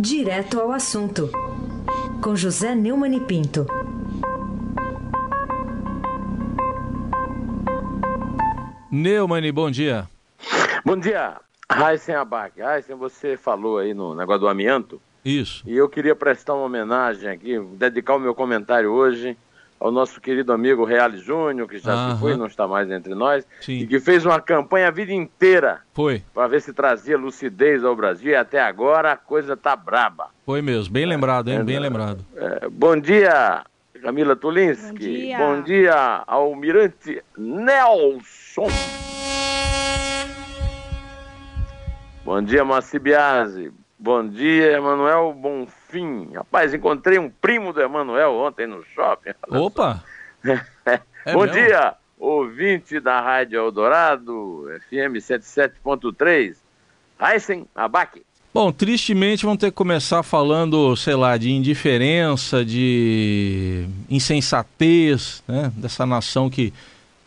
Direto ao assunto, com José Neumann e Pinto. Neumann, bom dia. Bom dia, Raíssen Abac. Raíssen, você falou aí no negócio do amianto. Isso. E eu queria prestar uma homenagem aqui, dedicar o meu comentário hoje ao nosso querido amigo Reale Júnior, que já Aham. se foi, não está mais entre nós, Sim. e que fez uma campanha a vida inteira Foi, para ver se trazia lucidez ao Brasil, e até agora a coisa tá braba. foi mesmo. Bem lembrado, hein? é, Bem é. lembrado. É, bom dia, Camila Tulinski. Bom dia. Bom dia, Almirante Nelson. Bom dia, Moacir Biasi. Bom dia, Emanuel Bonfim. Rapaz, encontrei um primo do Emanuel ontem no shopping. Opa! É Bom mesmo? dia, ouvinte da Rádio Eldorado, FM 77.3. Heisen Abac. Bom, tristemente vamos ter que começar falando, sei lá, de indiferença, de insensatez, né? Dessa nação que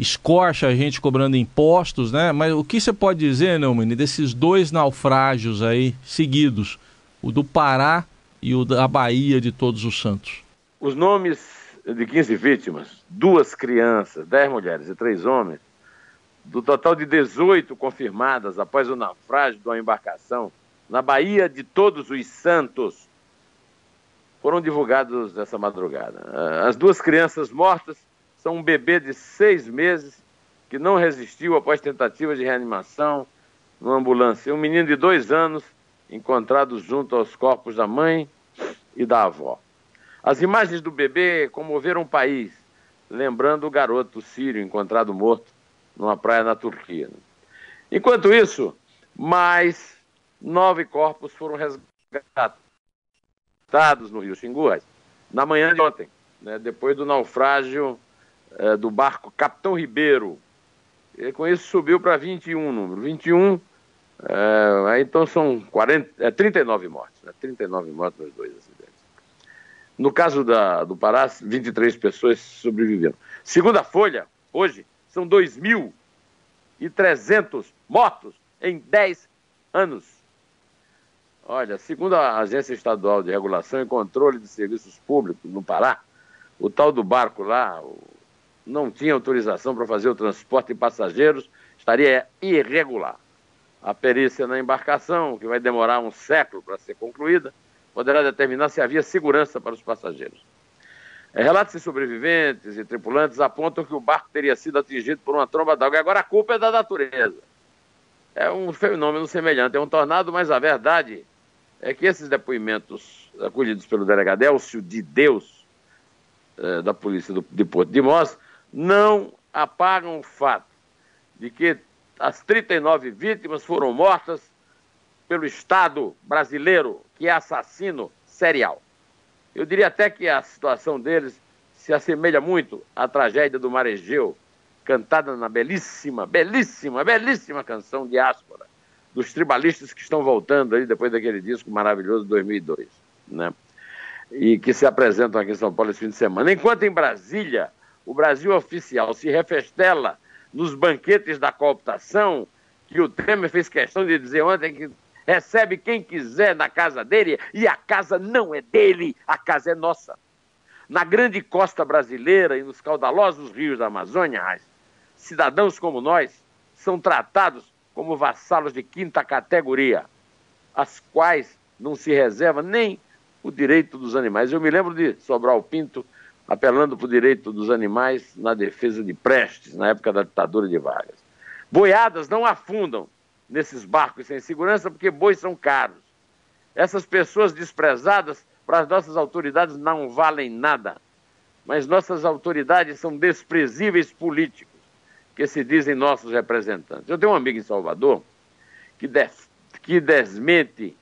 escorcha a gente cobrando impostos, né? Mas o que você pode dizer, Neumann, desses dois naufrágios aí seguidos, o do Pará e o da Bahia de Todos os Santos? Os nomes de 15 vítimas, duas crianças, 10 mulheres e três homens, do total de 18 confirmadas após o naufrágio de uma embarcação na Baía de Todos os Santos, foram divulgados essa madrugada. As duas crianças mortas são um bebê de seis meses que não resistiu após tentativa de reanimação numa ambulância, um menino de dois anos encontrado junto aos corpos da mãe e da avó. As imagens do bebê comoveram o país, lembrando o garoto sírio encontrado morto numa praia na Turquia. Enquanto isso, mais nove corpos foram resgatados no Rio Xingu, na manhã de ontem, né, depois do naufrágio eh, do barco Capitão Ribeiro. E com isso subiu para 21 o número. 21, eh, aí então são 40, é, 39 mortes, né, 39 mortes nos dois acidentes. No caso da, do Pará, 23 pessoas sobreviveram. Segundo a Folha, hoje, são 2.300 mortos em 10 anos. Olha, segundo a Agência Estadual de Regulação e Controle de Serviços Públicos no Pará, o tal do barco lá o- não tinha autorização para fazer o transporte de passageiros, estaria irregular. A perícia na embarcação, que vai demorar um século para ser concluída, poderá determinar se havia segurança para os passageiros. É, relatos de sobreviventes e tripulantes apontam que o barco teria sido atingido por uma tromba d'água. Agora a culpa é da natureza. É um fenômeno semelhante, é um tornado, mas a verdade é que esses depoimentos acolhidos pelo delegado Elcio de Deus, eh, da polícia do, de Porto de Mós, não apagam o fato de que as 39 vítimas foram mortas pelo Estado brasileiro, que é assassino serial. Eu diria até que a situação deles se assemelha muito à tragédia do Maregeu, cantada na belíssima, belíssima, belíssima canção Diáspora, dos tribalistas que estão voltando aí depois daquele disco maravilhoso de 2002, né? E que se apresentam aqui em São Paulo esse fim de semana. Enquanto em Brasília, o Brasil oficial se refestela nos banquetes da cooptação, que o Temer fez questão de dizer ontem que recebe quem quiser na casa dele e a casa não é dele, a casa é nossa. Na grande costa brasileira e nos caudalosos rios da Amazônia, cidadãos como nós são tratados como vassalos de quinta categoria, as quais não se reserva nem o direito dos animais. Eu me lembro de Sobral Pinto apelando para o direito dos animais na defesa de Prestes, na época da ditadura de Vargas. Boiadas não afundam nesses barcos sem segurança porque bois são caros. Essas pessoas desprezadas para as nossas autoridades não valem nada. Mas nossas autoridades são desprezíveis políticos, que se dizem nossos representantes. Eu tenho um amigo em Salvador que, des- que desmente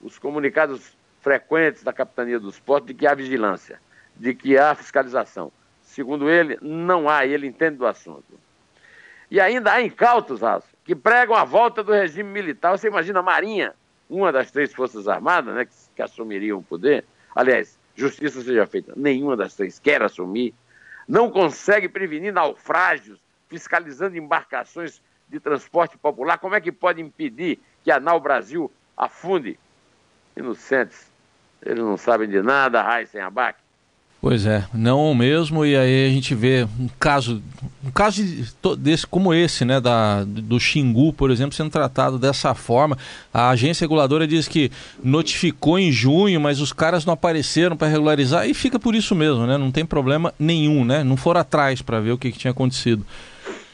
os comunicados frequentes da Capitania dos Portos de que há vigilância, de que há fiscalização. Segundo ele, não há, ele entende do assunto. E ainda há incautos, Raso, que pregam a volta do regime militar. Você imagina a Marinha, uma das três Forças Armadas, né, que, que assumiriam o poder. Aliás, justiça seja feita, nenhuma das três quer assumir. Não consegue prevenir naufrágios, fiscalizando embarcações de transporte popular. Como é que pode impedir que a Nau Brasil afunde inocentes Eles não sabem de nada, raio sem abaque. Pois é, não mesmo, e aí a gente vê um caso, um caso desse como esse, né, da, do Xingu, por exemplo, sendo tratado dessa forma. A agência reguladora diz que notificou em junho, mas os caras não apareceram para regularizar e fica por isso mesmo, né? Não tem problema nenhum, né? Não foram atrás para ver o que, que tinha acontecido.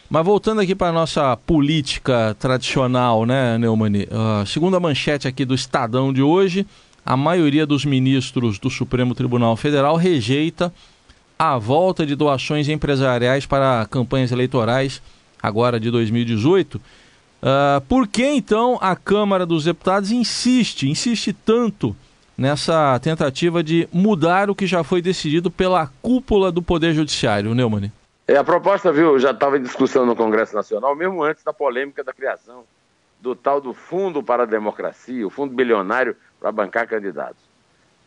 Mas voltando aqui para a nossa política tradicional, né, Neumani? Uh, segundo a manchete aqui do Estadão de hoje, a maioria dos ministros do Supremo Tribunal Federal rejeita a volta de doações empresariais para campanhas eleitorais agora de 2018. Uh, ah, por que então a Câmara dos Deputados insiste, insiste tanto nessa tentativa de mudar o que já foi decidido pela cúpula do Poder Judiciário, Neumann? É, a proposta, viu, já estava em discussão no Congresso Nacional, mesmo antes da polêmica da criação do tal do Fundo para a Democracia, o Fundo Bilionário para bancar candidatos.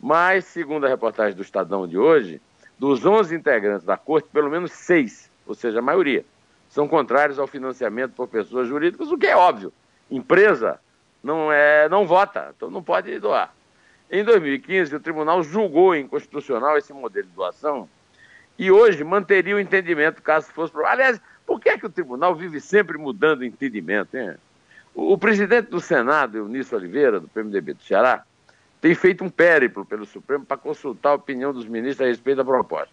Mas, segundo a reportagem do Estadão de hoje, dos 11 integrantes da corte, pelo menos seis, ou seja, a maioria, são contrários ao financiamento por pessoas jurídicas, o que é óbvio. Empresa não, é, não vota, então não pode doar. Em 2015, o tribunal julgou inconstitucional esse modelo de doação e hoje manteria o entendimento caso fosse. Aliás, por que, é que o tribunal vive sempre mudando o entendimento? Hein? O, presidente do Senado, Eunício Oliveira, do PMDB do Ceará, tem feito um périplo pelo Supremo para consultar a opinião dos ministros a respeito da proposta.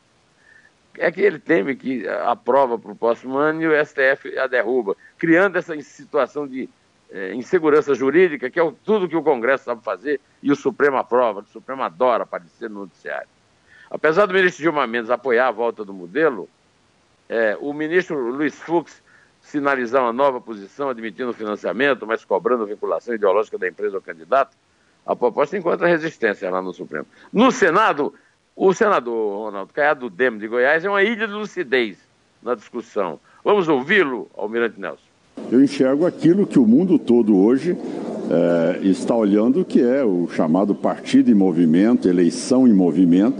É que ele teme que aprova para o próximo ano e o STF a derruba, criando essa situação de é, insegurança jurídica, que é o, tudo que o Congresso sabe fazer e o Supremo aprova, o Supremo adora aparecer no noticiário. Apesar do ministro Gilmar Mendes apoiar a volta do modelo, é, o ministro Luiz Fux sinalizar uma nova posição, admitindo financiamento, mas cobrando vinculação ideológica da empresa ao candidato, a proposta encontra resistência lá no Supremo. No Senado, o senador Ronaldo Caiado, do DEM de Goiás, é uma ilha de lucidez na discussão. Vamos ouvi-lo, Almirante Nelson. Eu enxergo aquilo que o mundo todo hoje é, está olhando, que é o chamado partido em movimento, eleição em movimento,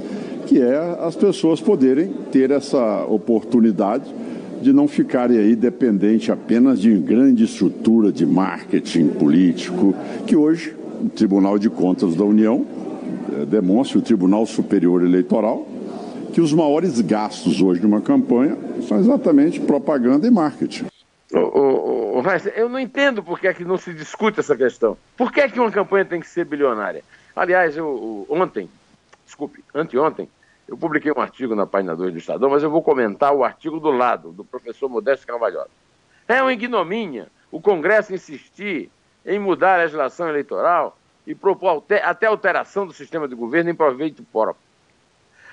que é as pessoas poderem ter essa oportunidade de não ficarem aí dependente apenas de grande estrutura de marketing político, que hoje o Tribunal de Contas da União é, demonstra, o Tribunal Superior Eleitoral, que os maiores gastos hoje de uma campanha são exatamente propaganda e marketing. Ô, ô, eu não entendo por que, é que não se discute essa questão. Por que, é que uma campanha tem que ser bilionária? Aliás, eu, ontem, desculpe, anteontem, eu publiquei um artigo na página 2 do Estadão, mas eu vou comentar o artigo do lado, do professor Modesto Carvalhosa. É uma ignomínia o Congresso insistir em mudar a legislação eleitoral e propor até alteração do sistema de governo em proveito próprio.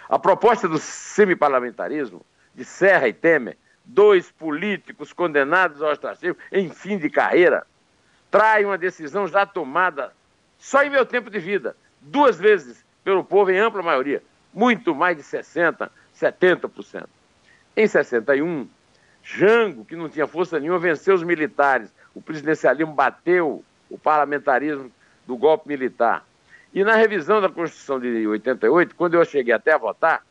A proposta do semiparlamentarismo de Serra e Temer, dois políticos condenados ao ostracismo em fim de carreira, trai uma decisão já tomada só em meu tempo de vida, duas vezes pelo povo em ampla maioria, muito mais de 60%, 70%. Em 61, Jango, que não tinha força nenhuma, venceu os militares. O presidencialismo bateu o parlamentarismo do golpe militar. E na revisão da Constituição de 88, quando eu cheguei até a votar,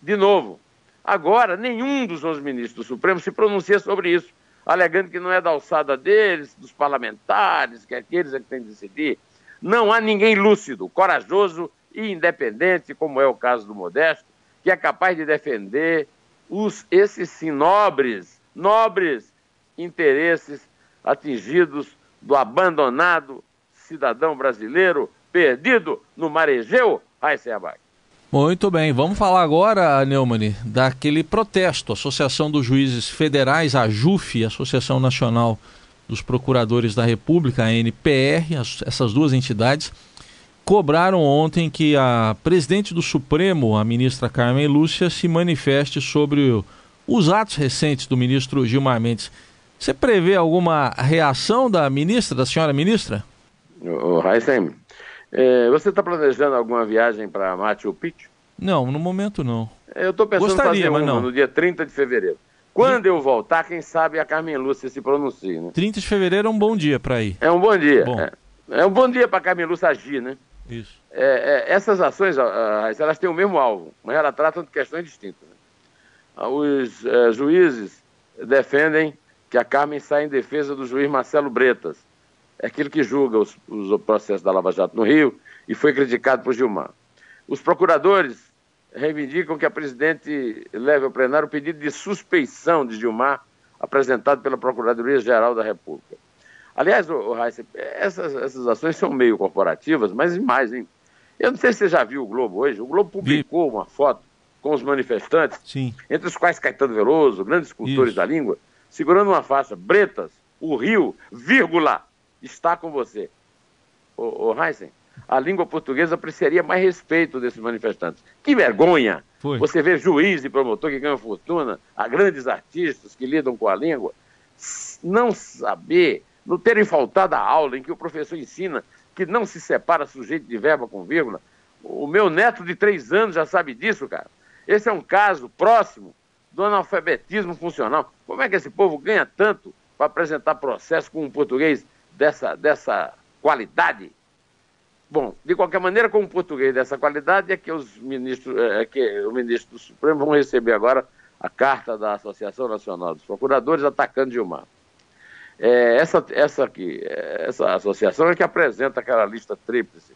de novo, agora nenhum dos 11 ministros do Supremo se pronuncia sobre isso, alegando que não é da alçada deles, dos parlamentares, que aqueles é que têm que decidir. Não há ninguém lúcido, corajoso e independente, como é o caso do Modesto, que é capaz de defender os, esses sim nobres, nobres interesses atingidos do abandonado cidadão brasileiro perdido no Marejeu, Heisenberg. Muito bem, vamos falar agora, Neumann, daquele protesto, Associação dos Juízes Federais, a JUF, Associação Nacional dos Procuradores da República, a NPR, essas duas entidades, cobraram ontem que a presidente do Supremo, a ministra Carmen Lúcia, se manifeste sobre os atos recentes do ministro Gilmar Mendes. Você prevê alguma reação da ministra, da senhora ministra? O Heisen, é, você está planejando alguma viagem para Machu Picchu? Não, no momento não. Eu estou pensando Gostaria, fazer mas uma não. no dia 30 de fevereiro. Quando eu voltar, quem sabe a Carmen Lúcia se pronuncie, né? 30 de fevereiro é um bom dia para ir. É um bom dia. Bom. É, é um bom dia para a Carmen Lúcia agir, né? Isso. É, é, essas ações, elas têm o mesmo alvo, mas elas tratam de questões distintas. Né? Os é, juízes defendem que a Carmen saia em defesa do juiz Marcelo Bretas, é aquele que julga os, os processos da Lava Jato no Rio e foi criticado por Gilmar. Os procuradores reivindicam que a presidente leve ao plenário o pedido de suspeição de Gilmar apresentado pela Procuradoria-Geral da República. Aliás, o, o Heisen, essas, essas ações são meio corporativas, mas mais, hein? Eu não sei se você já viu o Globo hoje. O Globo publicou Vi. uma foto com os manifestantes, Sim. entre os quais Caetano Veloso, grandes cultores Isso. da língua, segurando uma faixa. Bretas, o Rio, vírgula, está com você. Ô, ô Heisen, a língua portuguesa apreciaria mais respeito desses manifestantes. Que vergonha! Foi. Você vê juiz e promotor que ganham fortuna, a grandes artistas que lidam com a língua, não saber, não terem faltado a aula em que o professor ensina que não se separa sujeito de verbo com vírgula. O meu neto de três anos já sabe disso, cara. Esse é um caso próximo do analfabetismo funcional. Como é que esse povo ganha tanto para apresentar processo com um português dessa, dessa qualidade? Bom, de qualquer maneira, com um português dessa qualidade, é que os ministros, é, é que o ministro do Supremo vão receber agora a carta da Associação Nacional dos Procuradores atacando Gilmar. É, essa, essa, aqui, é, essa associação é que apresenta aquela lista tríplice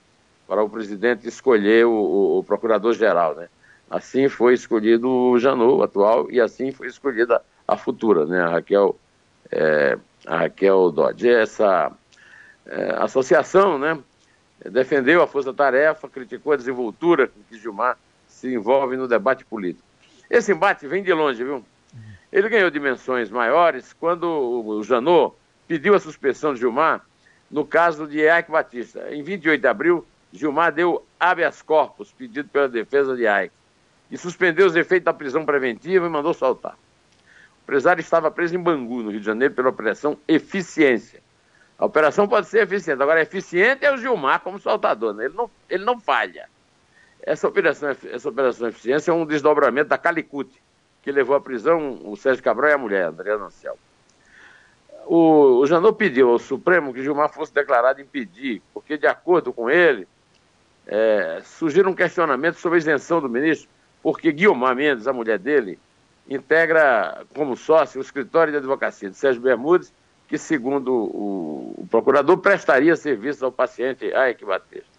para o presidente escolher o, o, procurador-geral, né? Assim foi escolhido o Janot, atual, e assim foi escolhida a futura, né? A Raquel, é, Raquel Dodge. Essa é, associação, né? Defendeu a força-tarefa, criticou a desenvoltura com que Gilmar se envolve no debate político. Esse embate vem de longe, viu? Ele ganhou dimensões maiores quando o Janot pediu a suspensão de Gilmar no caso de Ike Batista. Em 28 de abril, Gilmar deu habeas corpus pedido pela defesa de Ike e suspendeu os efeitos da prisão preventiva e mandou soltar. O empresário estava preso em Bangu, no Rio de Janeiro, pela operação Eficiência. A operação pode ser eficiente, agora eficiente é o Gilmar como soltador, né? ele, não, ele não falha. Essa operação, essa operação Eficiência é um desdobramento da Calicute, que levou à prisão o Sérgio Cabral e a mulher, Adriana Ancel. O, o Janot pediu ao Supremo que Gilmar fosse declarado impedir, porque, de acordo com ele, é, surgiram um questionamento sobre a isenção do ministro, porque Guilmar Mendes, a mulher dele, integra como sócio o escritório de advocacia de Sérgio Bermudes, que, segundo o, o procurador, prestaria serviços ao paciente Ike Batista.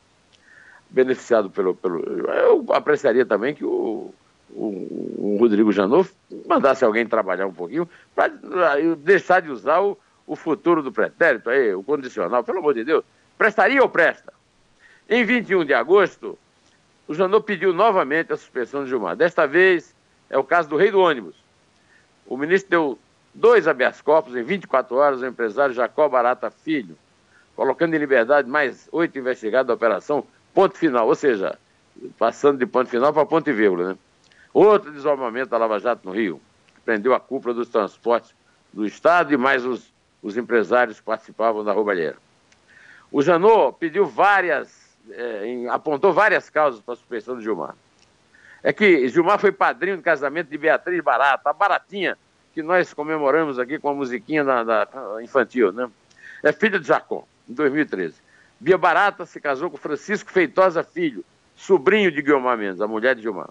Beneficiado pelo, pelo. Eu apreciaria também que o, o, o Rodrigo Janot mandasse alguém trabalhar um pouquinho para deixar de usar o, o futuro do pretérito, aí, o condicional, pelo amor de Deus. Prestaria ou presta? Em 21 de agosto, o Janot pediu novamente a suspensão de Gilmar. Desta vez, é o caso do rei do ônibus. O ministro deu dois habeas corpus em 24 horas ao empresário Jacó Barata Filho, colocando em liberdade mais oito investigados da operação ponto final, ou seja, passando de ponto final para ponto e vírgula, né? Outro desarmamento da Lava Jato no Rio, prendeu a cúpula dos transportes do Estado e mais os, os empresários que participavam da roubalheira. O Janot pediu várias, é, em, apontou várias causas para a suspensão de Gilmar. É que Gilmar foi padrinho do casamento de Beatriz Barata, a Baratinha, que nós comemoramos aqui com a musiquinha da, da infantil, né? É filha de Jacó, em 2013. Bia Barata se casou com Francisco Feitosa Filho, sobrinho de Guilmar Mendes, a mulher de Gilmar.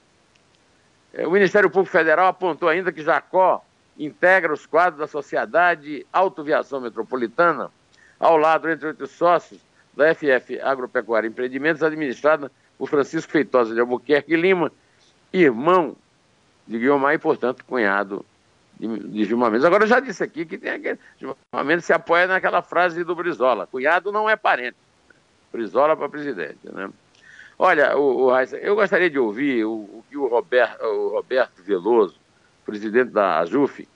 É, o Ministério Público Federal apontou ainda que Jacó integra os quadros da Sociedade Autoviação Metropolitana, ao lado, entre outros sócios, da FF Agropecuária Empreendimentos, administrada por Francisco Feitosa de Albuquerque Lima, irmão de Guilmar e, portanto, cunhado de, de Gilmar Mendes. Agora, eu já disse aqui que tem aquele, Gilmar Mendes se apoia naquela frase do Brizola, cunhado não é parente. Brizola para presidente, né? Olha, o, o eu gostaria de ouvir o, o que o Roberto, o Roberto Veloso, presidente da AJUF,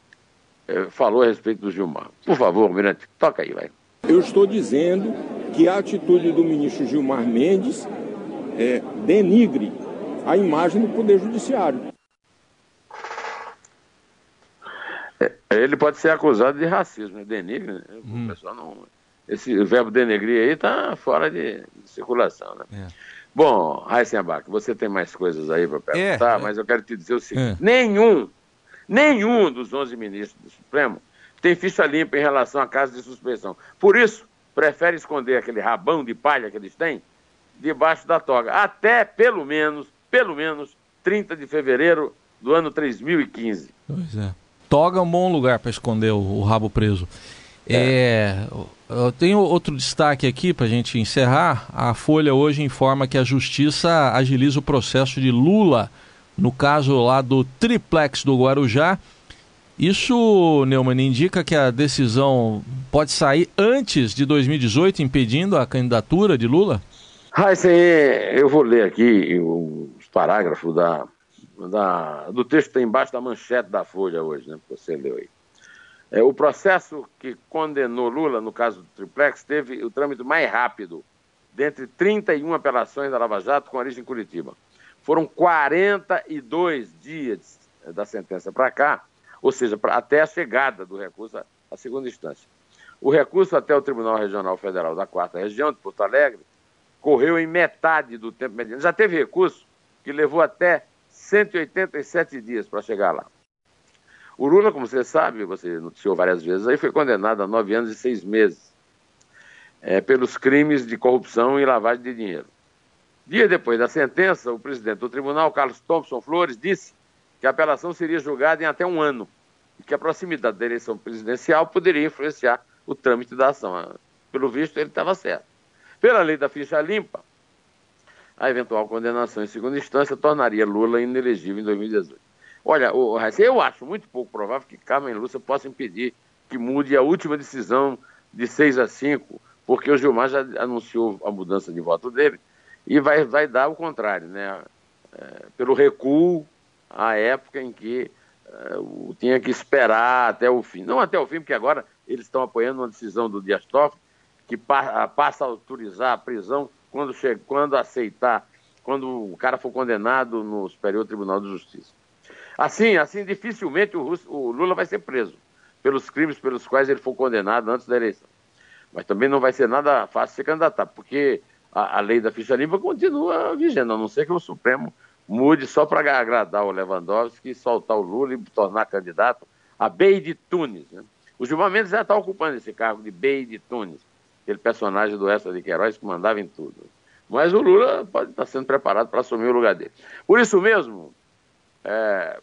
eh, falou a respeito do Gilmar. Por favor, Mirante, toca aí, vai. Eu estou dizendo que a atitude do ministro Gilmar Mendes é, denigre a imagem do Poder Judiciário. É, ele pode ser acusado de racismo, né? denigre, né? Hum. o pessoal não. Esse verbo denegrir aí está fora de, de, circulação, né? É. Bom, Abac, você tem mais coisas aí para perguntar, é, é, mas eu quero te dizer o seguinte: é. nenhum, nenhum dos 11 ministros do Supremo tem ficha limpa em relação à casa de suspensão. Por isso, prefere esconder aquele rabão de palha que eles têm debaixo da toga, até pelo menos, pelo menos 30 de fevereiro do ano 3015. Pois é. Toga é um bom lugar para esconder o, o, rabo preso. É. é Tenho outro destaque aqui para a gente encerrar. A Folha hoje informa que a Justiça agiliza o processo de Lula no caso lá do triplex do Guarujá. Isso, Neumann, indica que a decisão pode sair antes de 2018, impedindo a candidatura de Lula? Ah, isso aí, eu vou ler aqui os parágrafos da, da, do texto que tem embaixo da manchete da Folha hoje, né, que você leu aí. É, o processo que condenou Lula, no caso do triplex, teve o trâmite mais rápido, dentre 31 apelações da Lava Jato com origem em Curitiba. Foram 42 dias da sentença para cá, ou seja, pra, até a chegada do recurso à segunda instância. O recurso até o Tribunal Regional Federal da Quarta Região de Porto Alegre correu em metade do tempo mediano. Já teve recurso que levou até 187 dias para chegar lá. O Lula, como você sabe, você noticiou várias vezes, aí foi condenado a nove anos e seis meses é, pelos crimes de corrupção e lavagem de dinheiro. Dia depois da sentença, o presidente do tribunal, Carlos Thompson Flores, disse que a apelação seria julgada em até um ano e que a proximidade da eleição presidencial poderia influenciar o trâmite da ação. Pelo visto, ele estava certo. Pela lei da ficha limpa, a eventual condenação em segunda instância tornaria Lula inelegível em 2018. Olha, o, eu acho muito pouco provável que Carmen Lúcia possa impedir que mude a última decisão de 6 a 5, porque o Gilmar já anunciou a mudança de voto dele e vai, vai dar o contrário, né? É, pelo recuo à época em que é, tinha que esperar até o fim. Não até o fim, porque agora eles estão apoiando uma decisão do Dias Toffoli que pa, passa a autorizar a prisão quando, quando aceitar, quando o cara for condenado no Superior Tribunal de Justiça. Assim, assim dificilmente o, o Lula vai ser preso pelos crimes pelos quais ele for condenado antes da eleição. Mas também não vai ser nada fácil se candidatar, porque a, a lei da ficha limpa continua vigente, a não ser que o Supremo mude só para agradar o Lewandowski, soltar o Lula e tornar candidato a Bey de Tunis. Né? O Gilmar Mendes já está ocupando esse cargo de Bey de Tunis aquele personagem do Essa de Queiroz que mandava em tudo. Mas o Lula pode estar sendo preparado para assumir o lugar dele. Por isso mesmo, é,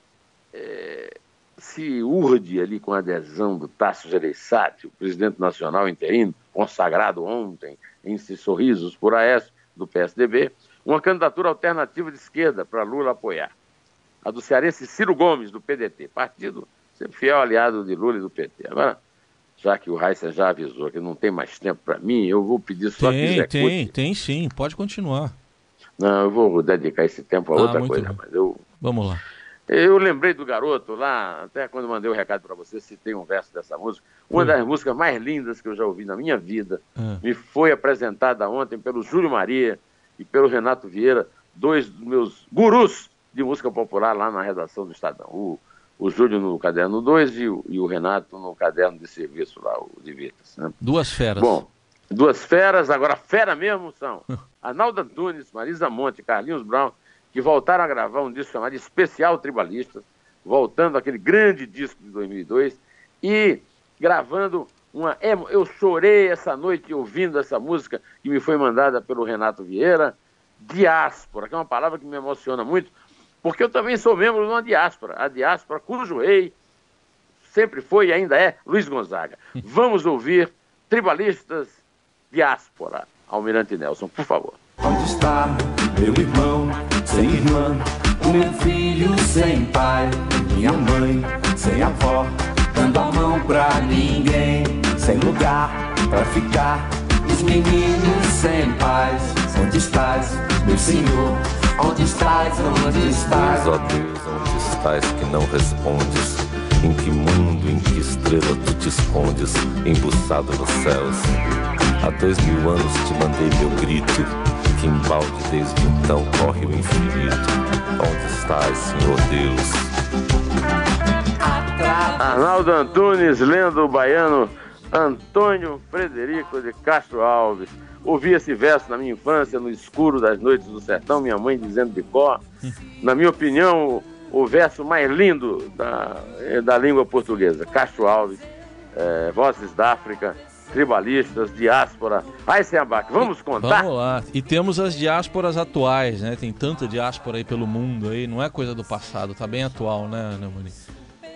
é, se urde ali com a adesão do Tasso Gereissati, o presidente nacional interino, consagrado ontem em sorrisos por Aécio, do PSDB, uma candidatura alternativa de esquerda para Lula apoiar. A do cearense Ciro Gomes, do PDT, partido sempre fiel aliado de Lula e do PT. Agora, já que o Raíssa já avisou que não tem mais tempo para mim, eu vou pedir só tem, que execute. Tem, tem sim, pode continuar. Não, eu vou dedicar esse tempo a ah, outra coisa, bem. mas eu... Vamos lá. Eu lembrei do garoto lá, até quando mandei o um recado para você, citei um verso dessa música. Uma Foi. das músicas mais lindas que eu já ouvi na minha vida. Ah. Me foi apresentada ontem pelo Júlio Maria e pelo Renato Vieira, dois dos meus gurus de música popular lá na redação do Estadão. O o Júlio no caderno 2 e, e, o Renato no caderno de serviço lá, o Divirta-se. Né? Duas feras. Bom, duas feras, agora fera mesmo são Arnaldo Antunes, Marisa Monte, Carlinhos Brown, que voltaram a gravar um disco chamado Especial Tribalistas, voltando aquele grande disco de 2002 e gravando uma. Eu chorei essa noite ouvindo essa música que me foi mandada pelo Renato Vieira, Diáspora, que é uma palavra que me emociona muito, porque eu também sou membro de uma diáspora, a diáspora cujo rei sempre foi e ainda é Luiz Gonzaga. Vamos ouvir Tribalistas Diáspora, Almirante Nelson, por favor. Onde está meu irmão sem irmã, o meu filho sem pai, minha mãe sem avó, dando a mão pra ninguém, sem lugar pra ficar, os meninos sem paz, onde estás, meu senhor? Onde estás, onde estás? Diz, ó Deus, onde estás que não respondes? Em que mundo, em que estrela tu te escondes, embuçado nos céus? Há dois mil anos te mandei meu grito, que embalde desde então corre o infinito. Onde estás, Senhor Deus? Arnaldo Antunes, lendo o baiano Antônio Frederico de Castro Alves. Ouvi esse verso na minha infância, no escuro das noites do sertão, minha mãe dizendo de cor. Na minha opinião, o, o verso mais lindo da, da língua portuguesa. Castro Alves, é, Vozes da África, tribalistas, diáspora. Ai, Seabac, vamos contar? Vamos lá. E temos as diásporas atuais, né? Tem tanta diáspora aí pelo mundo aí, não é coisa do passado, tá bem atual, né, Neumani?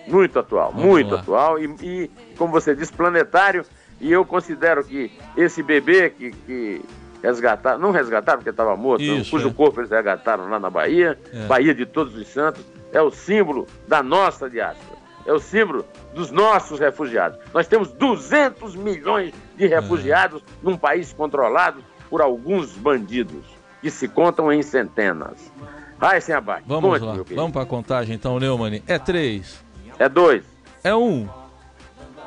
Muito atual, Vamos muito lá. atual. E, e, como você disse, planetário E eu considero que esse bebê que, que resgataram, não resgataram porque estava morto, Isso, cujo é. corpo eles resgataram lá na Bahia, É. Bahia de Todos os Santos, é o símbolo da nossa diáspora, é o símbolo dos nossos refugiados. Nós temos 200 milhões de refugiados num país controlado por alguns bandidos, que se contam em centenas. Vai, sem abate. Vamos Conte, lá, meu querido. vamos para a contagem então, Neumann. É três, É dois. é um.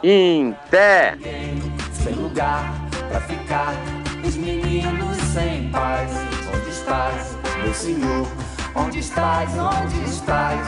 Em té. sem lugar pra ficar. Os meninos sem paz. Onde estás, meu senhor? Onde estás? Onde estás?